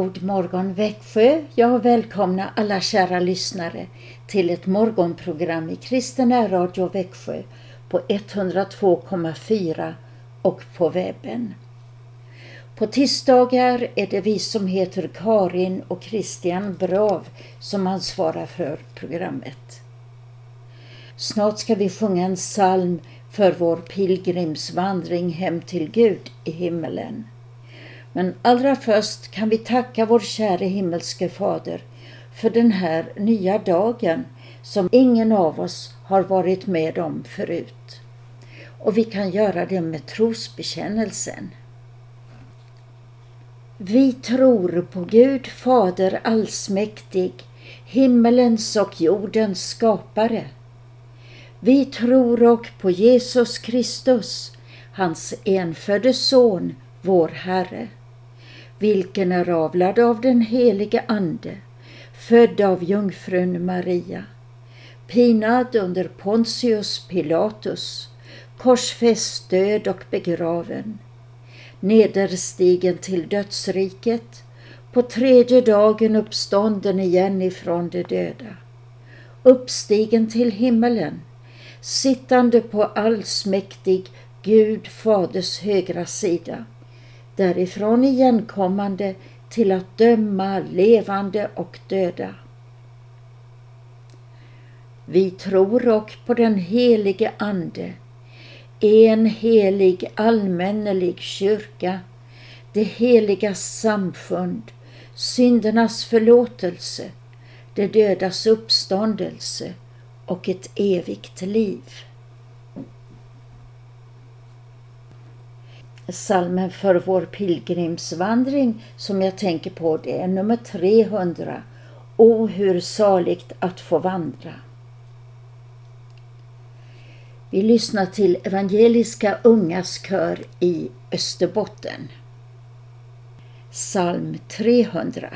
God morgon Växjö! Jag välkomnar alla kära lyssnare till ett morgonprogram i Kristen Radio Växjö på 102,4 och på webben. På tisdagar är det vi som heter Karin och Christian Brav som ansvarar för programmet. Snart ska vi sjunga en psalm för vår pilgrimsvandring hem till Gud i himmelen. Men allra först kan vi tacka vår käre himmelske Fader för den här nya dagen som ingen av oss har varit med om förut. Och vi kan göra det med trosbekännelsen. Vi tror på Gud Fader allsmäktig, himmelens och jordens skapare. Vi tror och på Jesus Kristus, hans enfödde Son, vår Herre vilken är avlad av den helige Ande, född av jungfrun Maria, pinad under Pontius Pilatus, korsfäst, död och begraven, nederstigen till dödsriket, på tredje dagen uppstånden igen ifrån de döda, uppstigen till himmelen, sittande på allsmäktig Gud Faders högra sida, därifrån igenkommande till att döma levande och döda. Vi tror och på den helige Ande, en helig allmännelig kyrka, det heliga samfund, syndernas förlåtelse, det dödas uppståndelse och ett evigt liv. Salmen för vår pilgrimsvandring som jag tänker på det är nummer 300. O hur saligt att få vandra. Vi lyssnar till Evangeliska ungas kör i Österbotten. Psalm 300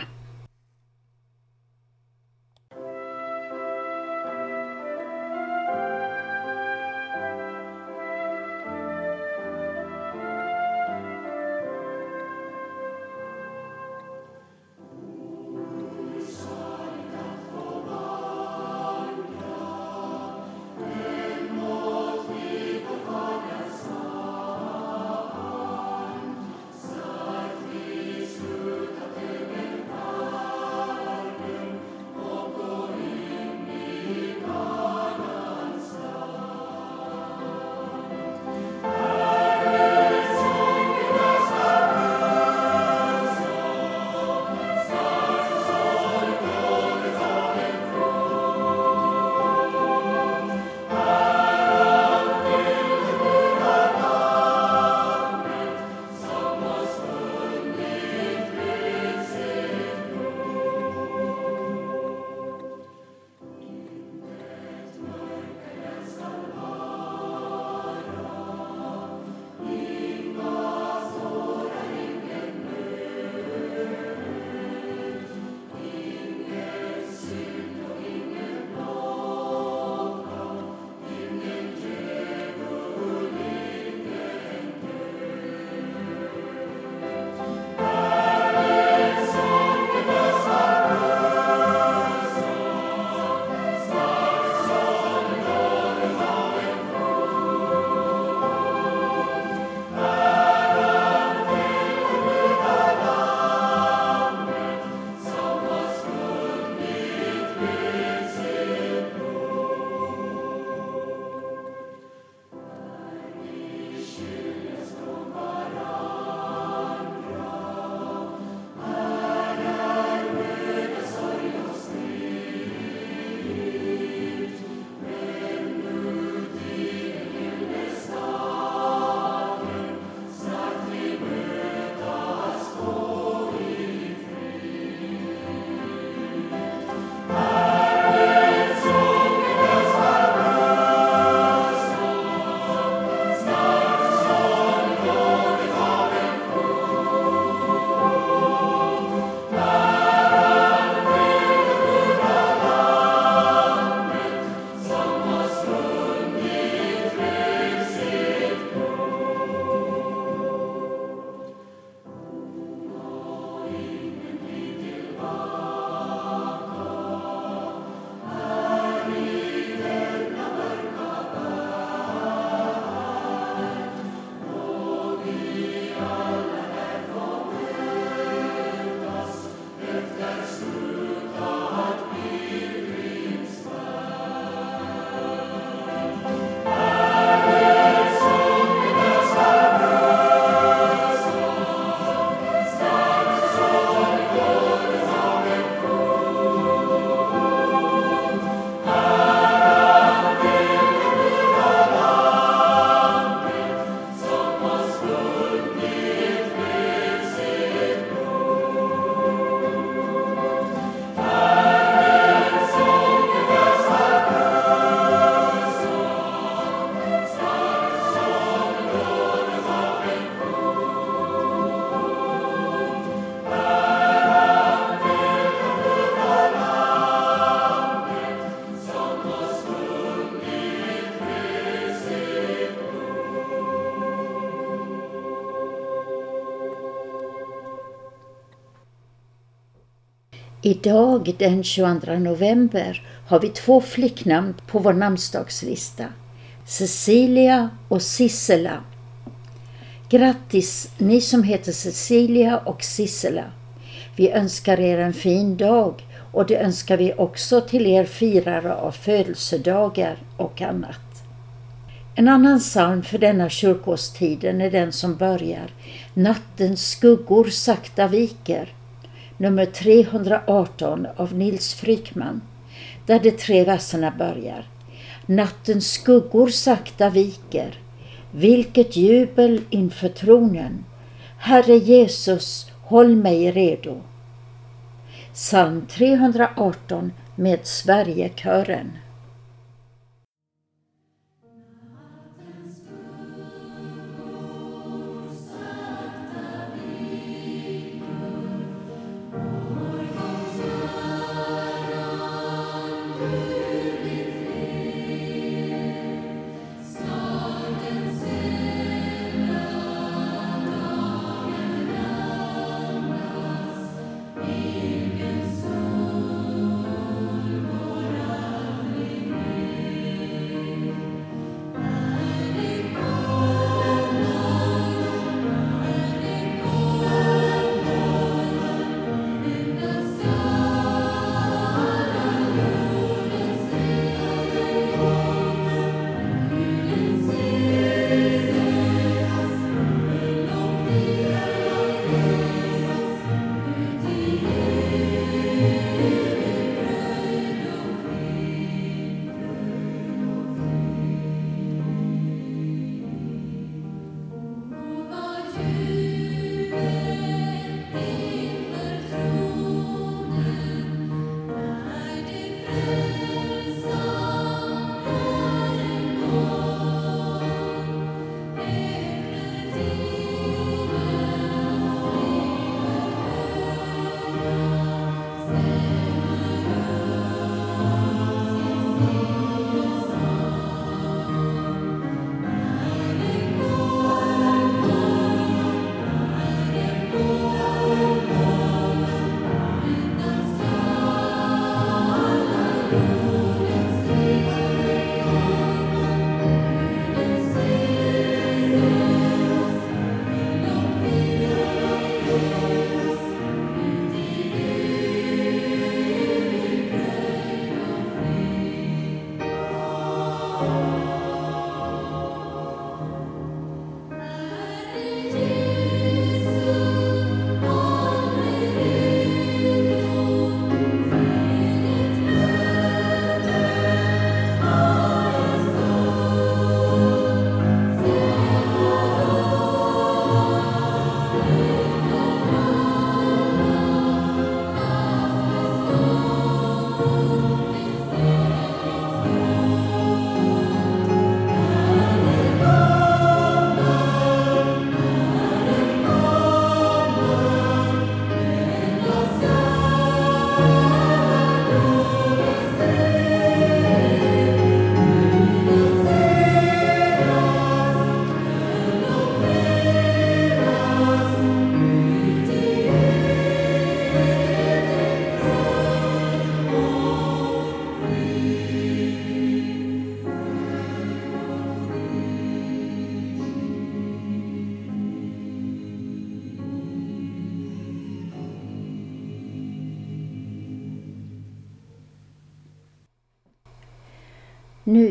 Idag den 22 november har vi två flicknamn på vår namnsdagslista. Cecilia och Sissela. Grattis ni som heter Cecilia och Sissela. Vi önskar er en fin dag och det önskar vi också till er firare av födelsedagar och annat. En annan psalm för denna kyrkostiden är den som börjar Nattens skuggor sakta viker nummer 318 av Nils Frykman där de tre verserna börjar. Nattens skuggor sakta viker, vilket jubel inför tronen. Herre Jesus, håll mig redo. Psalm 318 med Sverigekören.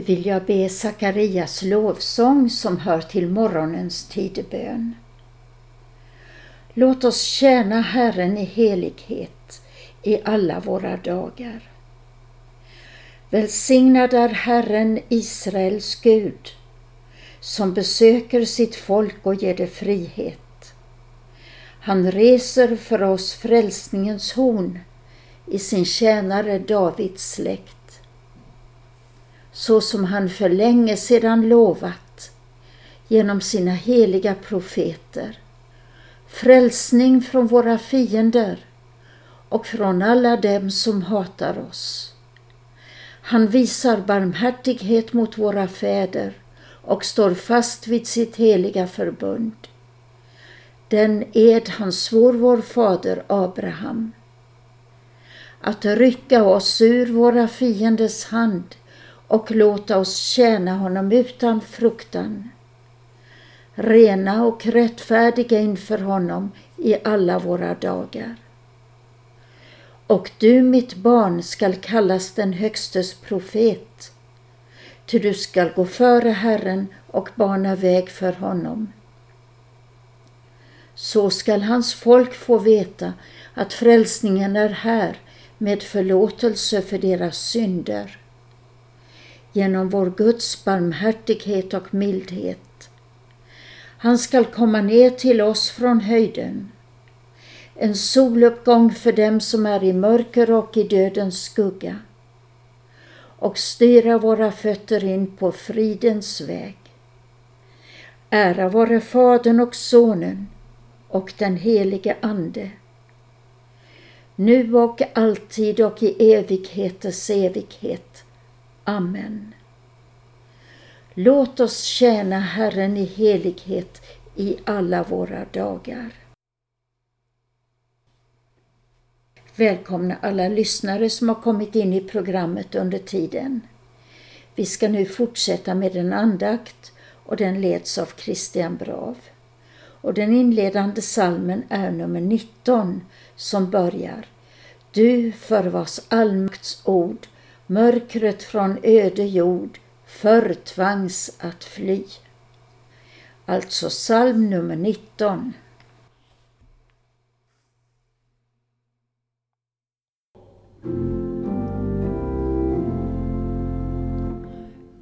Vill jag be Sakarias lovsång som hör till morgonens tidebön. Låt oss tjäna Herren i helighet i alla våra dagar. Välsignad är Herren Israels Gud som besöker sitt folk och ger det frihet. Han reser för oss frälsningens horn i sin tjänare Davids släkt så som han för länge sedan lovat genom sina heliga profeter. Frälsning från våra fiender och från alla dem som hatar oss. Han visar barmhärtighet mot våra fäder och står fast vid sitt heliga förbund. Den ed han svor vår fader Abraham. att rycka oss ur våra fienders hand och låta oss tjäna honom utan fruktan. Rena och rättfärdiga inför honom i alla våra dagar. Och du, mitt barn, skall kallas den Högstes profet, ty du skall gå före Herren och bana väg för honom. Så skall hans folk få veta att frälsningen är här med förlåtelse för deras synder. Genom vår Guds barmhärtighet och mildhet. Han skall komma ner till oss från höjden. En soluppgång för dem som är i mörker och i dödens skugga och styra våra fötter in på fridens väg. Ära vare Fadern och Sonen och den helige Ande nu och alltid och i evigheters evighet. Amen. Låt oss tjäna Herren i helighet i alla våra dagar. Välkomna alla lyssnare som har kommit in i programmet under tiden. Vi ska nu fortsätta med en andakt och den leds av Christian Brav. Och den inledande salmen är nummer 19 som börjar Du för vars allmakts ord mörkret från öde jord förtvangs att fly. Alltså psalm nummer 19.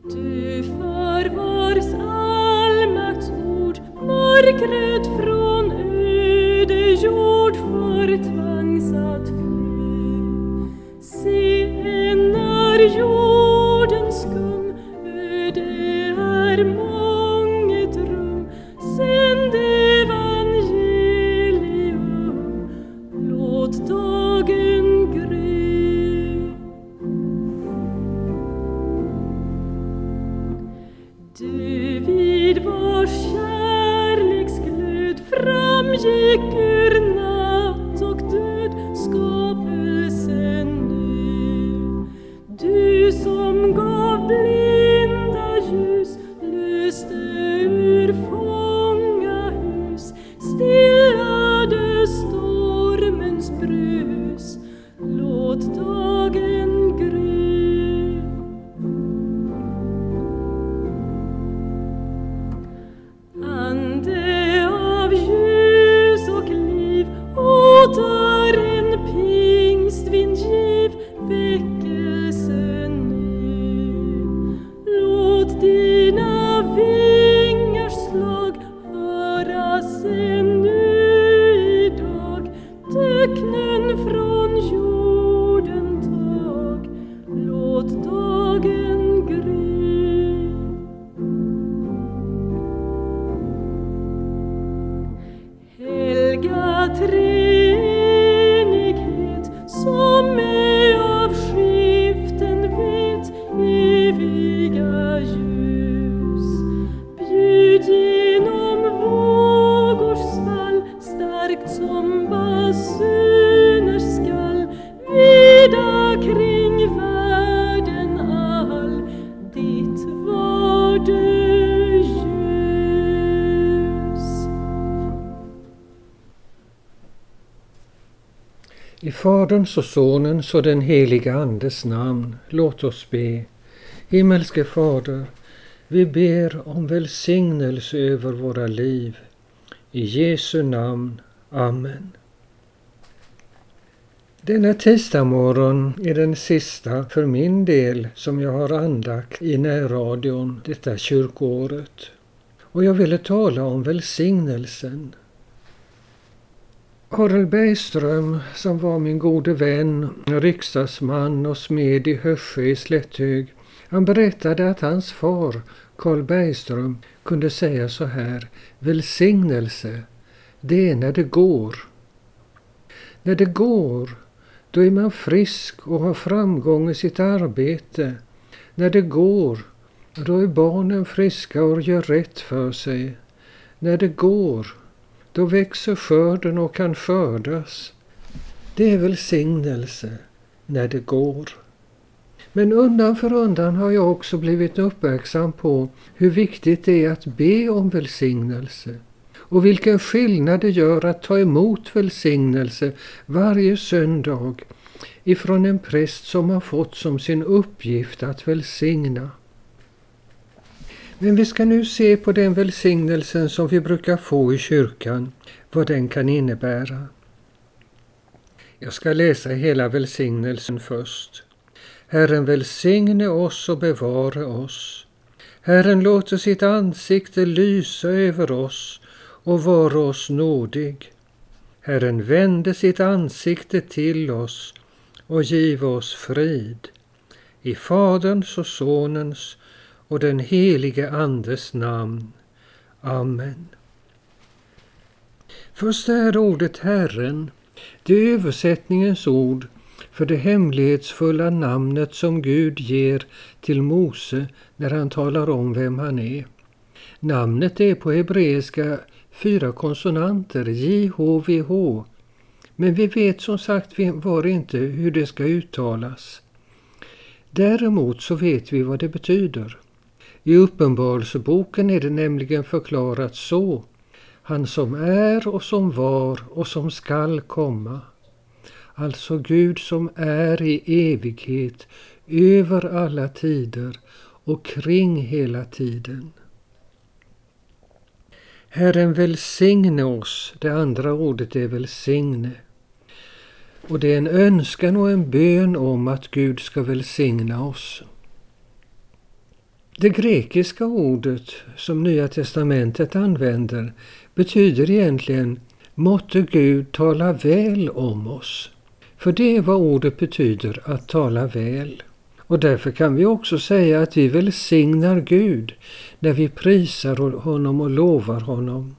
Du förvars allmakts ord mörkret från öde jord förtvangs att fly. Se, än Faderns och Sonens och den heliga Andes namn, låt oss be. Himmelske Fader, vi ber om välsignelse över våra liv. I Jesu namn. Amen. Denna tisdagsmorgon är den sista för min del som jag har andakt i närradion detta kyrkoåret. Och jag ville tala om välsignelsen. Harald Bergström, som var min gode vän, riksdagsman och smed i Hössjö i Slätthög, han berättade att hans far, Karl Bergström, kunde säga så här, välsignelse, det är när det går. När det går, då är man frisk och har framgång i sitt arbete. När det går, då är barnen friska och gör rätt för sig. När det går, då växer skörden och kan skördas. Det är välsignelse. när det går. Men undan för undan har jag också blivit uppmärksam på hur viktigt det är att be om välsignelse och vilken skillnad det gör att ta emot välsignelse varje söndag ifrån en präst som har fått som sin uppgift att välsigna. Men vi ska nu se på den välsignelsen som vi brukar få i kyrkan, vad den kan innebära. Jag ska läsa hela välsignelsen först. Herren välsigne oss och bevare oss. Herren låter sitt ansikte lysa över oss och vara oss nådig. Herren vände sitt ansikte till oss och giv oss frid. I Faderns och Sonens och den helige Andes namn. Amen. Först är ordet Herren. Det är översättningens ord för det hemlighetsfulla namnet som Gud ger till Mose när han talar om vem han är. Namnet är på hebreiska fyra konsonanter, JHVH, men vi vet som sagt var inte hur det ska uttalas. Däremot så vet vi vad det betyder. I Uppenbarelseboken är det nämligen förklarat så. Han som är och som var och som skall komma. Alltså Gud som är i evighet, över alla tider och kring hela tiden. Herren välsigne oss, det andra ordet är välsigne. Och det är en önskan och en bön om att Gud ska välsigna oss. Det grekiska ordet som Nya testamentet använder betyder egentligen Måtte Gud tala väl om oss. För det är vad ordet betyder, att tala väl. Och därför kan vi också säga att vi välsignar Gud när vi prisar honom och lovar honom.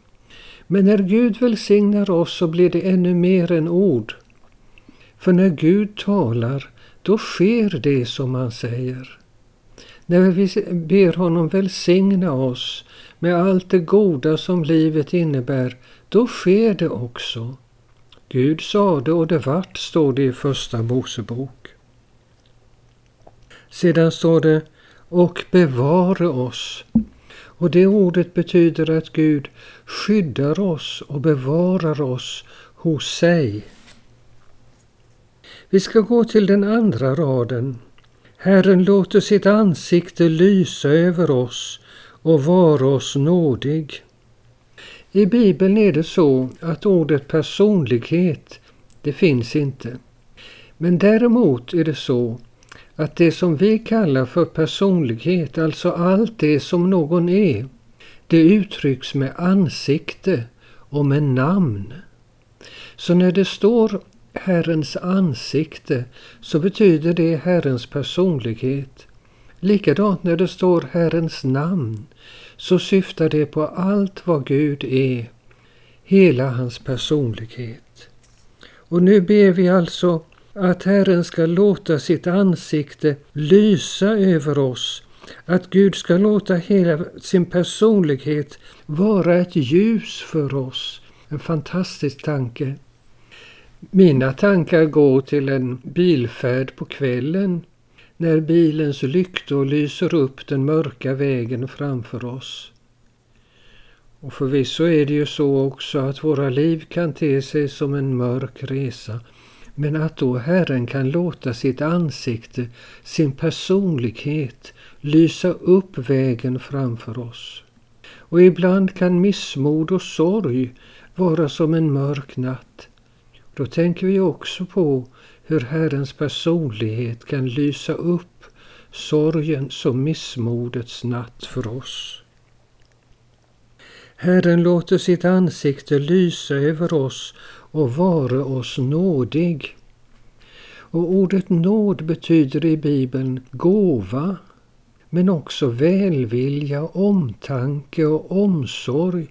Men när Gud välsignar oss så blir det ännu mer än ord. För när Gud talar, då sker det som han säger. När vi ber honom välsigna oss med allt det goda som livet innebär, då sker det också. Gud sade och det vart, står det i Första Mosebok. Sedan står det och bevare oss. Och det ordet betyder att Gud skyddar oss och bevarar oss hos sig. Vi ska gå till den andra raden. Herren låter sitt ansikte lysa över oss och vara oss nådig. I Bibeln är det så att ordet personlighet, det finns inte. Men däremot är det så att det som vi kallar för personlighet, alltså allt det som någon är, det uttrycks med ansikte och med namn. Så när det står Herrens ansikte så betyder det Herrens personlighet. Likadant när det står Herrens namn så syftar det på allt vad Gud är, hela hans personlighet. Och nu ber vi alltså att Herren ska låta sitt ansikte lysa över oss, att Gud ska låta hela sin personlighet vara ett ljus för oss. En fantastisk tanke. Mina tankar går till en bilfärd på kvällen när bilens lyktor lyser upp den mörka vägen framför oss. Och förvisso är det ju så också att våra liv kan te sig som en mörk resa men att då Herren kan låta sitt ansikte, sin personlighet, lysa upp vägen framför oss. Och ibland kan missmod och sorg vara som en mörk natt. Då tänker vi också på hur Herrens personlighet kan lysa upp sorgen som missmodets natt för oss. Herren låter sitt ansikte lysa över oss och vara oss nådig. Och ordet nåd betyder i Bibeln gåva, men också välvilja, omtanke och omsorg.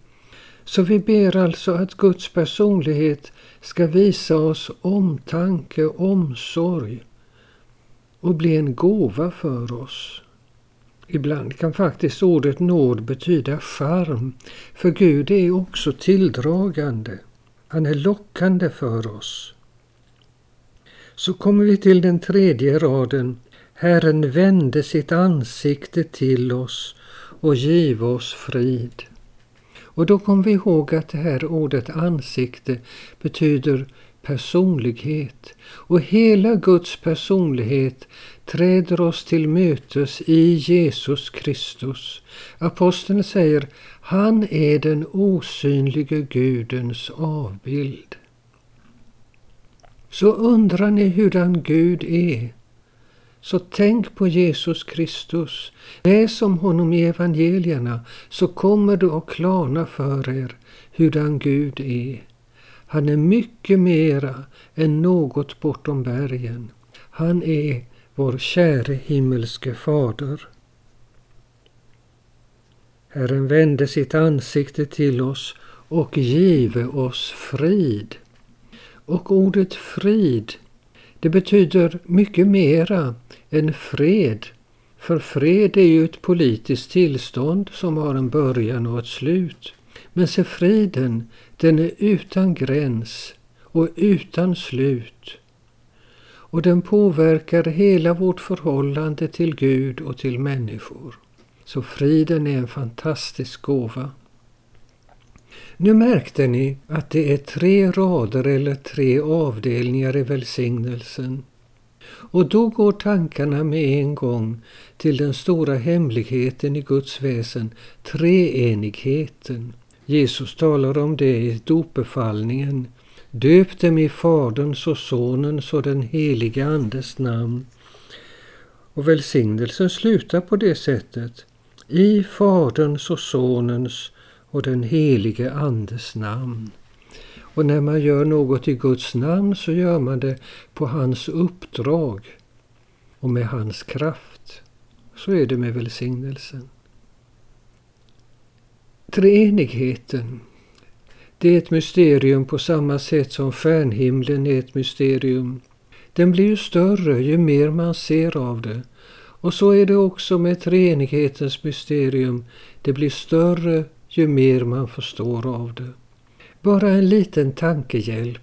Så vi ber alltså att Guds personlighet ska visa oss omtanke, omsorg och bli en gåva för oss. Ibland kan faktiskt ordet nåd betyda charm, för Gud är också tilldragande. Han är lockande för oss. Så kommer vi till den tredje raden. Herren vände sitt ansikte till oss och giv oss frid. Och då kommer vi ihåg att det här ordet ansikte betyder personlighet. Och hela Guds personlighet träder oss till mötes i Jesus Kristus. Aposteln säger, han är den osynlige Gudens avbild. Så undrar ni hurdan Gud är? Så tänk på Jesus Kristus. Läs om honom i evangelierna så kommer det att klarna för er hurdan Gud är. Han är mycket mera än något bortom bergen. Han är vår käre himmelske fader. Herren vände sitt ansikte till oss och give oss frid. Och ordet frid, det betyder mycket mera än fred. För fred är ju ett politiskt tillstånd som har en början och ett slut. Men se friden, den är utan gräns och utan slut. Och den påverkar hela vårt förhållande till Gud och till människor. Så friden är en fantastisk gåva. Nu märkte ni att det är tre rader eller tre avdelningar i välsignelsen. Och då går tankarna med en gång till den stora hemligheten i Guds väsen, treenigheten. Jesus talar om det i dopbefallningen. Döp dem i Faderns och Sonens och den helige Andes namn. Och välsignelsen slutar på det sättet. I Faderns och Sonens och den helige Andes namn. Och när man gör något i Guds namn så gör man det på hans uppdrag och med hans kraft. Så är det med välsignelsen. Treenigheten. Det är ett mysterium på samma sätt som stjärnhimlen är ett mysterium. Den blir ju större ju mer man ser av det. Och så är det också med treenighetens mysterium. Det blir större ju mer man förstår av det. Bara en liten tankehjälp.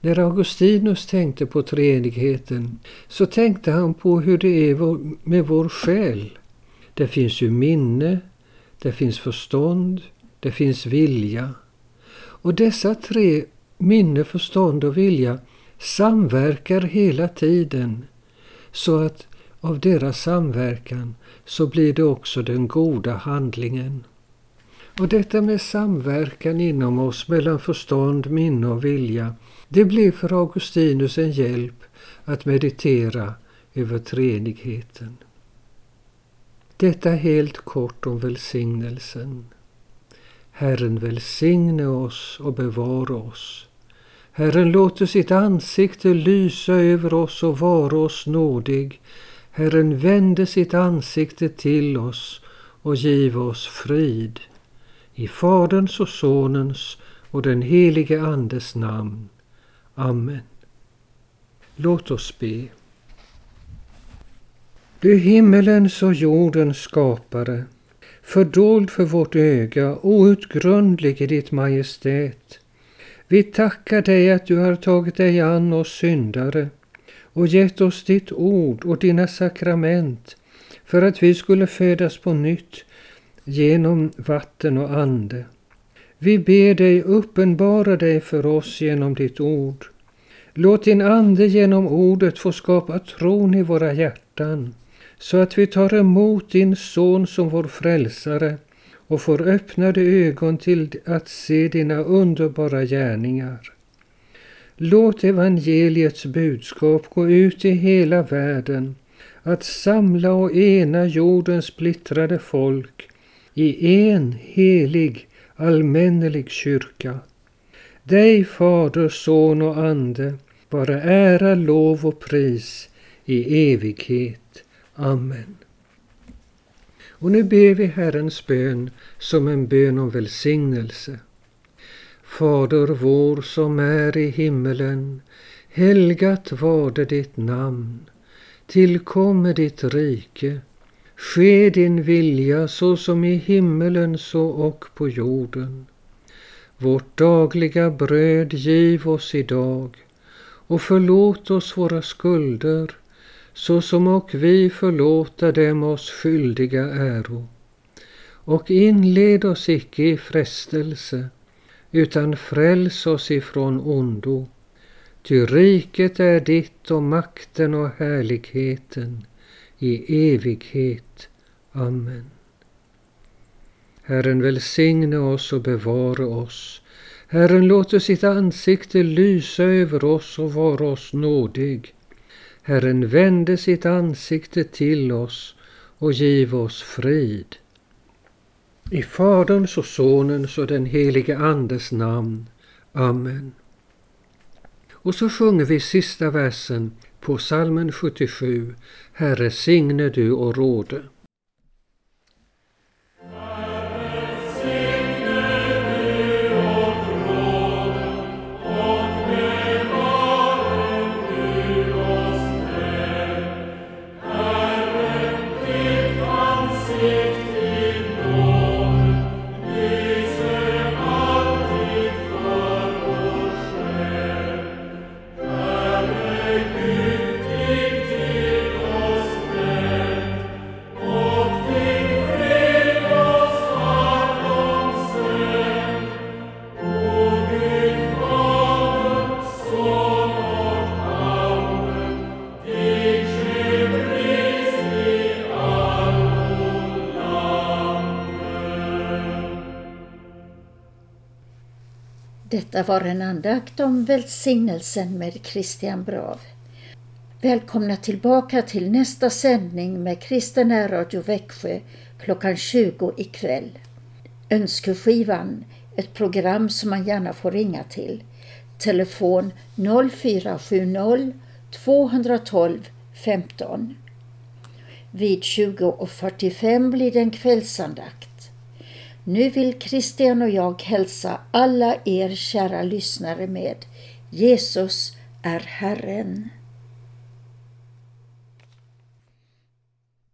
När Augustinus tänkte på treenigheten så tänkte han på hur det är med vår själ. Det finns ju minne, det finns förstånd, det finns vilja. Och dessa tre, minne, förstånd och vilja, samverkar hela tiden så att av deras samverkan så blir det också den goda handlingen. Och detta med samverkan inom oss mellan förstånd, minne och vilja, det blev för Augustinus en hjälp att meditera över treenigheten. Detta helt kort om välsignelsen. Herren välsigne oss och bevara oss. Herren låter sitt ansikte lysa över oss och vara oss nådig. Herren vände sitt ansikte till oss och giv oss frid. I Faderns och Sonens och den helige Andes namn. Amen. Låt oss be. Du himmelens och jordens skapare, fördold för vårt öga, outgrundlig i ditt majestät. Vi tackar dig att du har tagit dig an oss syndare och gett oss ditt ord och dina sakrament för att vi skulle födas på nytt genom vatten och ande. Vi ber dig uppenbara dig för oss genom ditt ord. Låt din ande genom ordet få skapa tron i våra hjärtan så att vi tar emot din son som vår frälsare och får öppnade ögon till att se dina underbara gärningar. Låt evangeliets budskap gå ut i hela världen, att samla och ena jordens splittrade folk i en helig allmännelig kyrka. Dig, Fader, Son och Ande, vare ära, lov och pris i evighet. Amen. Och nu ber vi Herrens bön som en bön om välsignelse. Fader vår som är i himmelen. Helgat varde ditt namn. Tillkomme ditt rike. Ske din vilja så som i himmelen så och på jorden. Vårt dagliga bröd giv oss idag och förlåt oss våra skulder såsom och vi förlåta dem oss skyldiga äro. Och inled oss icke i frestelse, utan fräls oss ifrån ondo. Ty riket är ditt och makten och härligheten i evighet. Amen. Herren välsigne oss och bevare oss. Herren låter sitt ansikte lysa över oss och vara oss nådig. Herren vände sitt ansikte till oss och giv oss frid. I Faderns och Sonens och den helige Andes namn. Amen. Och så sjunger vi sista versen på salmen 77. Herre signe du och råde. Detta var en andakt om välsignelsen med Christian Brav. Välkomna tillbaka till nästa sändning med Kristen Radio Växjö klockan 20 ikväll. Önskeskivan, ett program som man gärna får ringa till. Telefon 0470 212 15. Vid 20.45 blir det en kvällsandakt. Nu vill Christian och jag hälsa alla er kära lyssnare med Jesus är Herren.